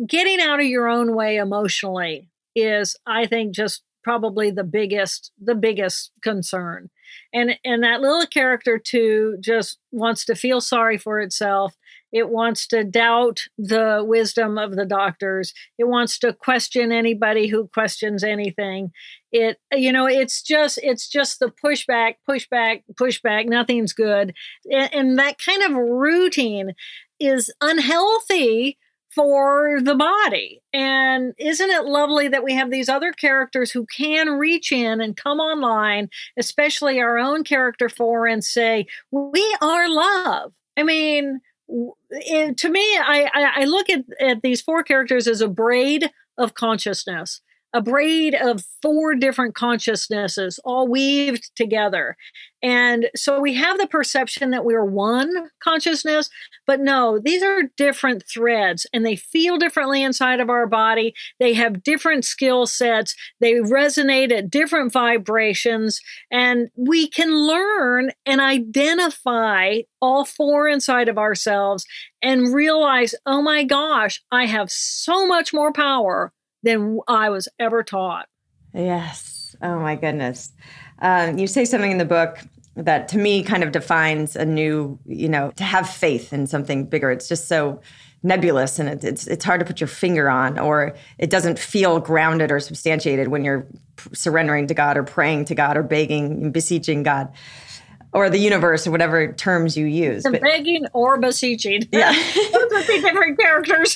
getting out of your own way emotionally is, I think, just probably the biggest the biggest concern and and that little character two just wants to feel sorry for itself It wants to doubt the wisdom of the doctors. It wants to question anybody who questions anything. It, you know, it's just, it's just the pushback, pushback, pushback. Nothing's good. And, and that kind of routine is unhealthy for the body. And isn't it lovely that we have these other characters who can reach in and come online, especially our own character four, and say, We are love. I mean, it, to me, I, I, I look at, at these four characters as a braid of consciousness a braid of four different consciousnesses all weaved together. And so we have the perception that we're one consciousness, but no, these are different threads and they feel differently inside of our body. They have different skill sets. They resonate at different vibrations. And we can learn and identify all four inside of ourselves and realize, oh my gosh, I have so much more power than I was ever taught. Yes. Oh my goodness. Um, you say something in the book that to me kind of defines a new, you know, to have faith in something bigger. It's just so nebulous and it, it's it's hard to put your finger on, or it doesn't feel grounded or substantiated when you're surrendering to God or praying to God or begging and beseeching God or the universe or whatever terms you use. But, begging or beseeching. Yeah. Those are two different characters.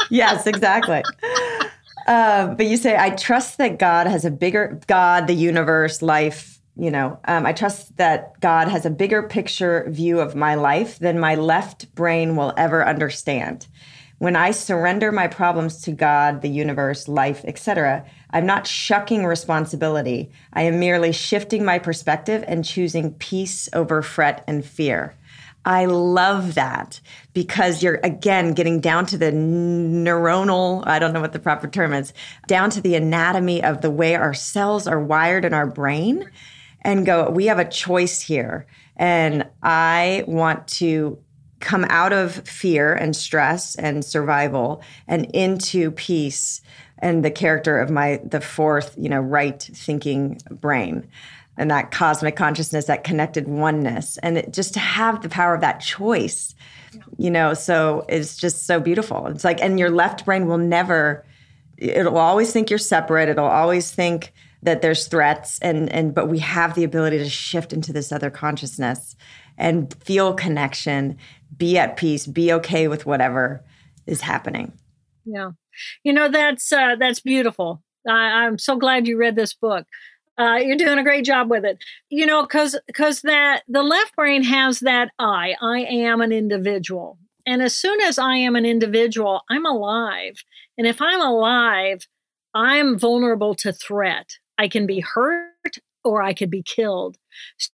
yes, exactly. Uh, but you say, I trust that God has a bigger, God, the universe, life, you know, um, I trust that God has a bigger picture view of my life than my left brain will ever understand. When I surrender my problems to God, the universe, life, etc., I'm not shucking responsibility. I am merely shifting my perspective and choosing peace over fret and fear. I love that because you're again getting down to the neuronal, I don't know what the proper term is, down to the anatomy of the way our cells are wired in our brain and go, we have a choice here. And I want to come out of fear and stress and survival and into peace and the character of my the fourth, you know, right thinking brain and that cosmic consciousness, that connected oneness, and it, just to have the power of that choice, you know. So it's just so beautiful. It's like, and your left brain will never. It'll always think you're separate. It'll always think that there's threats, and and but we have the ability to shift into this other consciousness and feel connection, be at peace, be okay with whatever is happening. Yeah, you know that's uh, that's beautiful. I, I'm so glad you read this book uh, you're doing a great job with it. You know, because because that the left brain has that I. I am an individual, and as soon as I am an individual, I'm alive. And if I'm alive, I'm vulnerable to threat. I can be hurt or I could be killed.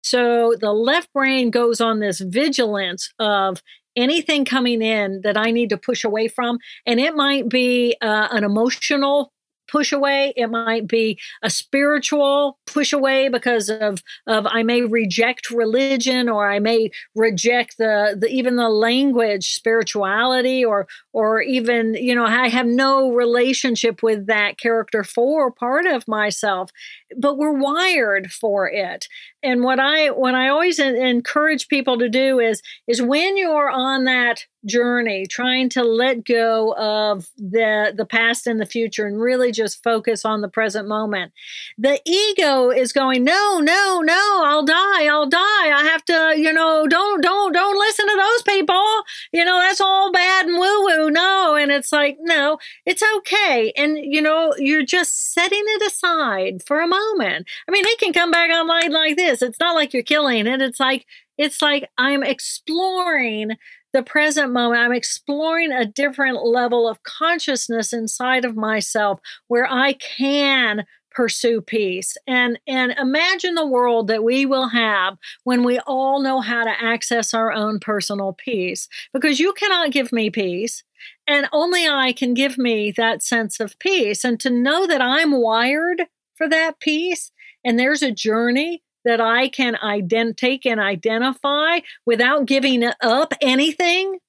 So the left brain goes on this vigilance of anything coming in that I need to push away from. And it might be uh, an emotional push away. It might be a spiritual push away because of, of I may reject religion or I may reject the, the even the language spirituality or or even you know I have no relationship with that character four part of myself but we're wired for it and what I what I always encourage people to do is is when you're on that journey trying to let go of the the past and the future and really just focus on the present moment the ego is going no no no I'll die I'll die. I have to you know don't don't don't listen to those people. You know that's all bad and woo woo no and it's like no it's okay. And you know you're just setting it aside for a moment. I mean it can come back online like this it's not like you're killing it it's like it's like I'm exploring the present moment. I'm exploring a different level of consciousness inside of myself where I can pursue peace and and imagine the world that we will have when we all know how to access our own personal peace because you cannot give me peace and only I can give me that sense of peace and to know that I'm wired for that peace and there's a journey that I can ident- take and identify without giving up anything.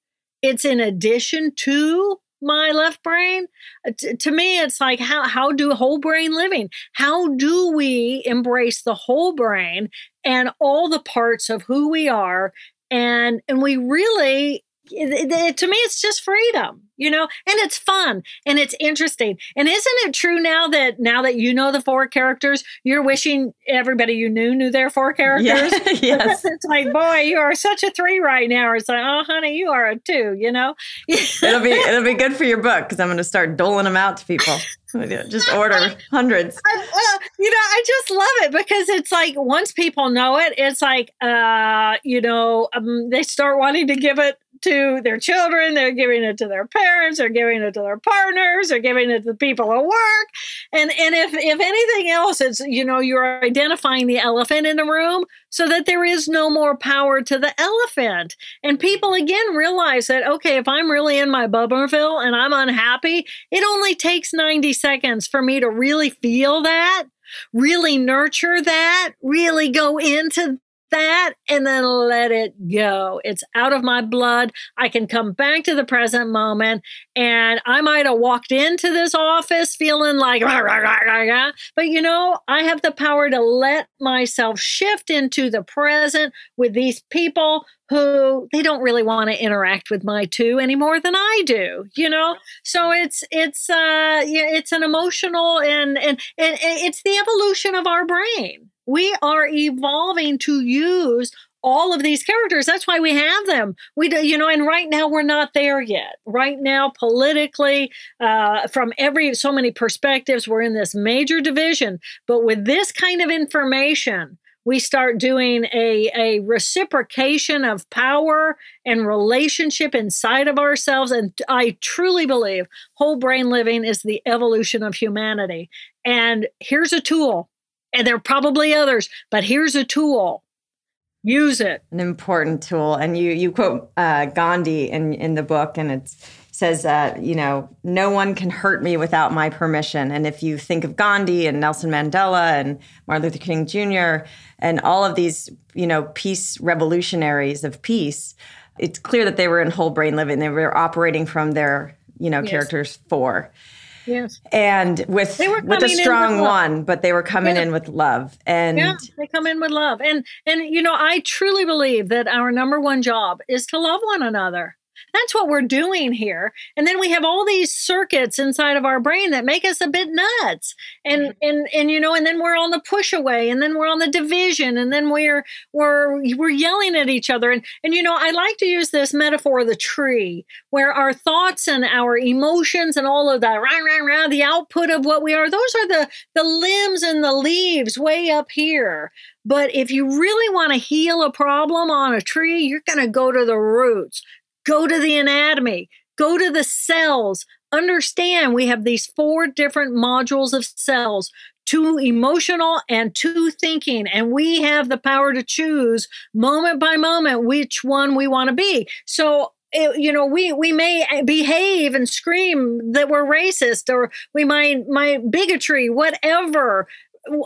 It's in addition to my left brain. Uh, t- to me, it's like how how do whole brain living? How do we embrace the whole brain and all the parts of who we are? And and we really it, it, to me, it's just freedom, you know, and it's fun and it's interesting. And isn't it true now that now that you know the four characters, you're wishing everybody you knew knew their four characters? Yeah, yes. it's like, boy, you are such a three right now. Or it's like, oh, honey, you are a two. You know, it'll be it'll be good for your book because I'm going to start doling them out to people. just order hundreds. I, well, you know, I just love it because it's like once people know it, it's like, uh, you know, um, they start wanting to give it to their children, they're giving it to their parents, they're giving it to their partners, they're giving it to the people at work. And and if if anything else, it's you know, you're identifying the elephant in the room so that there is no more power to the elephant. And people again realize that okay, if I'm really in my bummerville and I'm unhappy, it only takes 90 seconds for me to really feel that really nurture that, really go into that and then let it go. It's out of my blood. I can come back to the present moment. And I might have walked into this office feeling like, rah, rah, rah, but you know, I have the power to let myself shift into the present with these people who they don't really want to interact with my two any more than I do, you know? So it's, it's, uh, it's an emotional and, and, and it's the evolution of our brain we are evolving to use all of these characters. That's why we have them. We do, you know, and right now we're not there yet. Right now, politically, uh, from every so many perspectives, we're in this major division. But with this kind of information, we start doing a, a reciprocation of power and relationship inside of ourselves. And I truly believe whole brain living is the evolution of humanity. And here's a tool and there are probably others, but here's a tool. Use it. An important tool. And you you quote uh, Gandhi in in the book, and it says, uh, you know, no one can hurt me without my permission. And if you think of Gandhi and Nelson Mandela and Martin Luther King Jr. and all of these, you know, peace revolutionaries of peace, it's clear that they were in whole brain living. They were operating from their, you know, yes. characters four. Yes. And with with a strong with one, but they were coming yeah. in with love. And yeah, they come in with love. And and you know, I truly believe that our number one job is to love one another. That's what we're doing here. And then we have all these circuits inside of our brain that make us a bit nuts. And mm-hmm. and and you know, and then we're on the push away, and then we're on the division, and then we're we're we're yelling at each other. And and you know, I like to use this metaphor of the tree, where our thoughts and our emotions and all of that, rah, rah, rah, the output of what we are, those are the the limbs and the leaves way up here. But if you really want to heal a problem on a tree, you're going to go to the roots. Go to the anatomy, go to the cells. Understand we have these four different modules of cells two emotional and two thinking. And we have the power to choose moment by moment which one we want to be. So you know, we we may eh, behave and scream that we're racist, or we might might bigotry, whatever,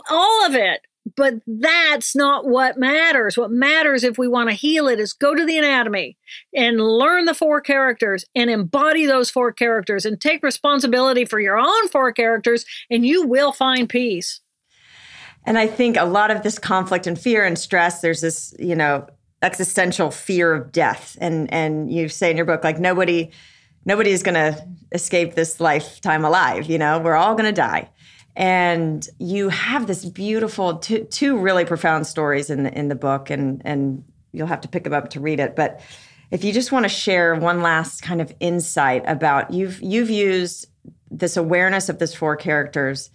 all of it but that's not what matters. What matters if we want to heal it is go to the anatomy and learn the four characters and embody those four characters and take responsibility for your own four characters, and you will find peace. And I think a lot of this conflict and fear and stress, there's this, you know, existential fear of death. And and you say in your book, like nobody nobody is gonna escape this lifetime alive, you know, we're all gonna die and you have this beautiful two, two really profound stories in the in the book and and you'll have to pick them up to read it. But if you just want to share one last kind of insight about you've you've used this awareness of this four characters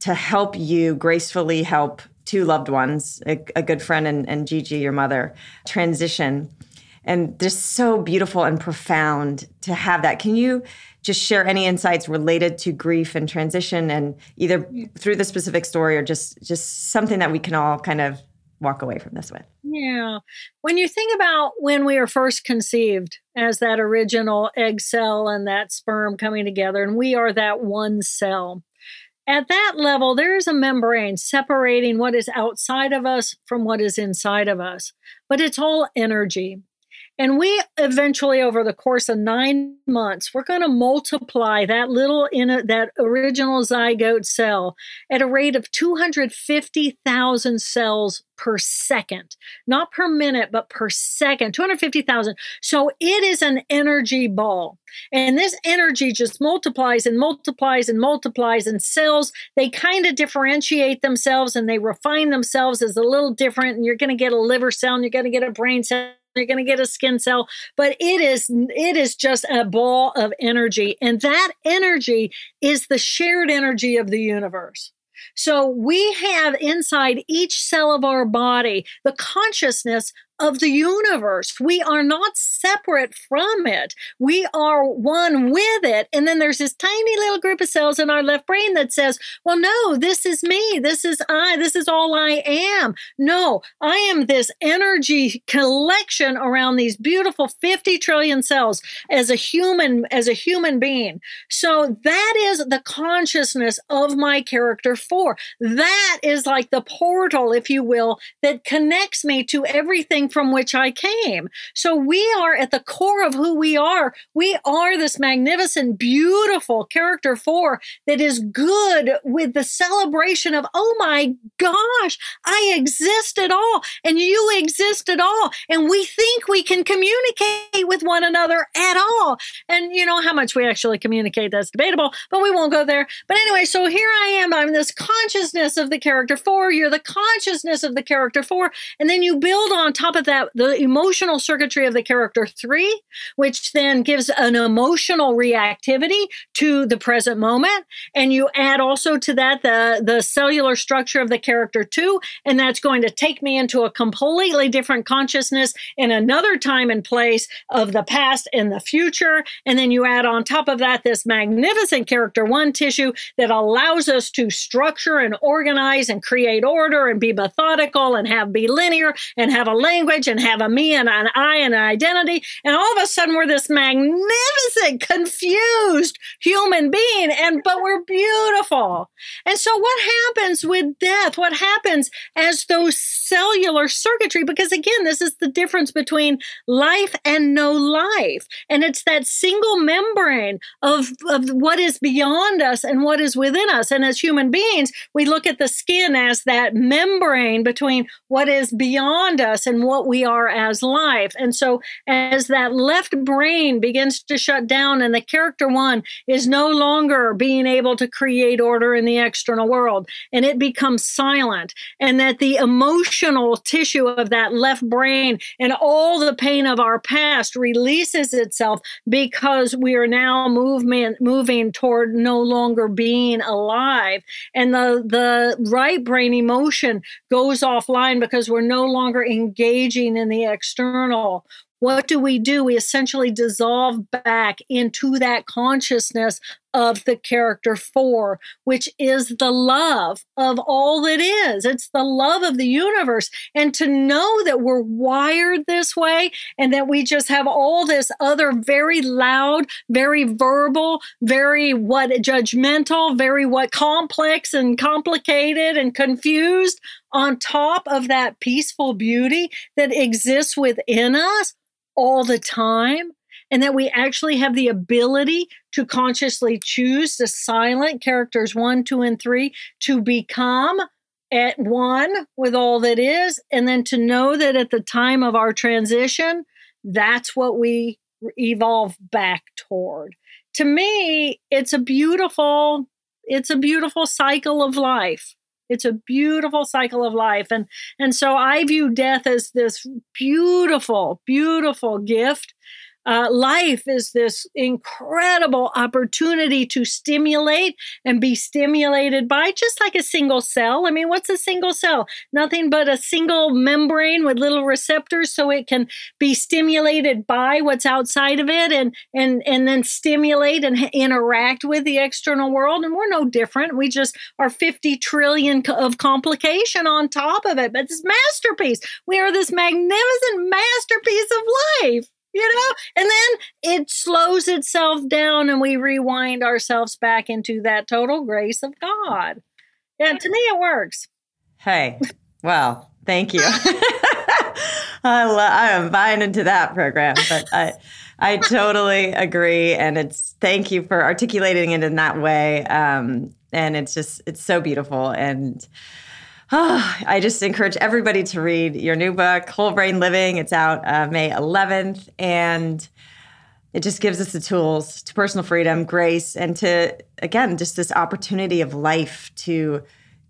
to help you gracefully help two loved ones a, a good friend and, and gigi your mother transition. And just so beautiful and profound to have that. Can you just share any insights related to grief and transition and either through the specific story or just just something that we can all kind of walk away from this with. Yeah. When you think about when we are first conceived as that original egg cell and that sperm coming together and we are that one cell at that level, there is a membrane separating what is outside of us from what is inside of us, but it's all energy. And we eventually, over the course of nine months, we're going to multiply that little in a, that original zygote cell at a rate of 250,000 cells per second, not per minute, but per second, 250,000. So it is an energy ball. And this energy just multiplies and multiplies and multiplies, and cells, they kind of differentiate themselves and they refine themselves as a little different. And you're going to get a liver cell and you're going to get a brain cell you're going to get a skin cell but it is it is just a ball of energy and that energy is the shared energy of the universe. So we have inside each cell of our body the consciousness of the universe. We are not separate from it. We are one with it. And then there's this tiny little group of cells in our left brain that says, well, no, this is me. This is I. This is all I am. No, I am this energy collection around these beautiful 50 trillion cells as a human, as a human being. So that is the consciousness of my character four. That is like the portal, if you will, that connects me to everything from which I came. So we are at the core of who we are. We are this magnificent, beautiful character four that is good with the celebration of, oh my gosh, I exist at all and you exist at all. And we think we can communicate with one another at all. And you know how much we actually communicate, that's debatable, but we won't go there. But anyway, so here I am. I'm this consciousness of the character four. You're the consciousness of the character four. And then you build on top top of that, the emotional circuitry of the character three, which then gives an emotional reactivity to the present moment. And you add also to that the, the cellular structure of the character two, and that's going to take me into a completely different consciousness in another time and place of the past and the future. And then you add on top of that this magnificent character one tissue that allows us to structure and organize and create order and be methodical and have be linear and have a language language and have a me and an I and an identity. And all of a sudden we're this magnificent, confused human being. And but we're beautiful. And so what happens with death? What happens as those cellular circuitry? Because again, this is the difference between life and no life. And it's that single membrane of, of what is beyond us and what is within us. And as human beings, we look at the skin as that membrane between what is beyond us and what we are as life. And so, as that left brain begins to shut down, and the character one is no longer being able to create order in the external world, and it becomes silent, and that the emotional tissue of that left brain and all the pain of our past releases itself because we are now movement moving toward no longer being alive and the the right brain emotion goes offline because we're no longer engaged engaging in the external, what do we do? We essentially dissolve back into that consciousness of the character four, which is the love of all that is. It's the love of the universe. And to know that we're wired this way and that we just have all this other very loud, very verbal, very what judgmental, very what complex and complicated and confused on top of that peaceful beauty that exists within us all the time and that we actually have the ability to consciously choose the silent characters one, two, and three to become at one with all that is, and then to know that at the time of our transition, that's what we evolve back toward. To me, it's a beautiful, it's a beautiful cycle of life. It's a beautiful cycle of life. And, and so I view death as this beautiful, beautiful gift uh, life is this incredible opportunity to stimulate and be stimulated by just like a single cell. I mean, what's a single cell? Nothing but a single membrane with little receptors so it can be stimulated by what's outside of it and and and then stimulate and interact with the external world and we're no different. We just are 50 trillion of complication on top of it. But this masterpiece, we are this magnificent masterpiece of life you know and then it slows itself down and we rewind ourselves back into that total grace of god yeah to me it works hey well thank you I, lo- I am buying into that program, but I, I totally agree. And it's thank you for articulating it in that way. Um, and it's just, it's so beautiful. And oh, I just encourage everybody to read your new book, Whole Brain Living. It's out uh, May 11th. And it just gives us the tools to personal freedom, grace, and to, again, just this opportunity of life to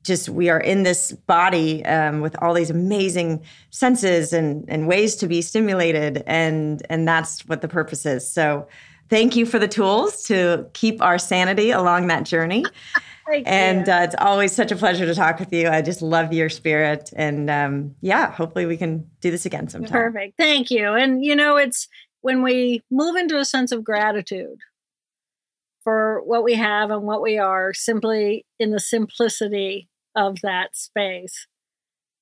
just we are in this body um, with all these amazing senses and, and ways to be stimulated and and that's what the purpose is so thank you for the tools to keep our sanity along that journey and uh, it's always such a pleasure to talk with you i just love your spirit and um, yeah hopefully we can do this again sometime perfect thank you and you know it's when we move into a sense of gratitude for what we have and what we are simply in the simplicity of that space.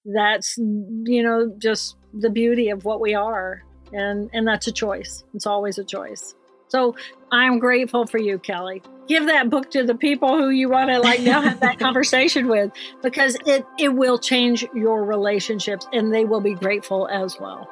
That's, you know, just the beauty of what we are. And, and that's a choice. It's always a choice. So I'm grateful for you, Kelly. Give that book to the people who you want to like now have that conversation with because it, it will change your relationships and they will be grateful as well.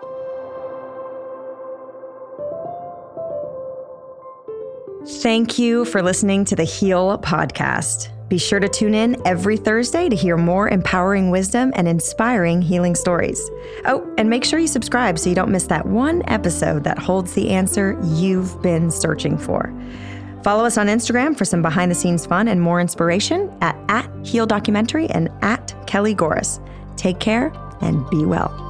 Thank you for listening to the Heal podcast. Be sure to tune in every Thursday to hear more empowering wisdom and inspiring healing stories. Oh, and make sure you subscribe so you don't miss that one episode that holds the answer you've been searching for. Follow us on Instagram for some behind the scenes fun and more inspiration at, at Heal Documentary and at Kelly Gores. Take care and be well.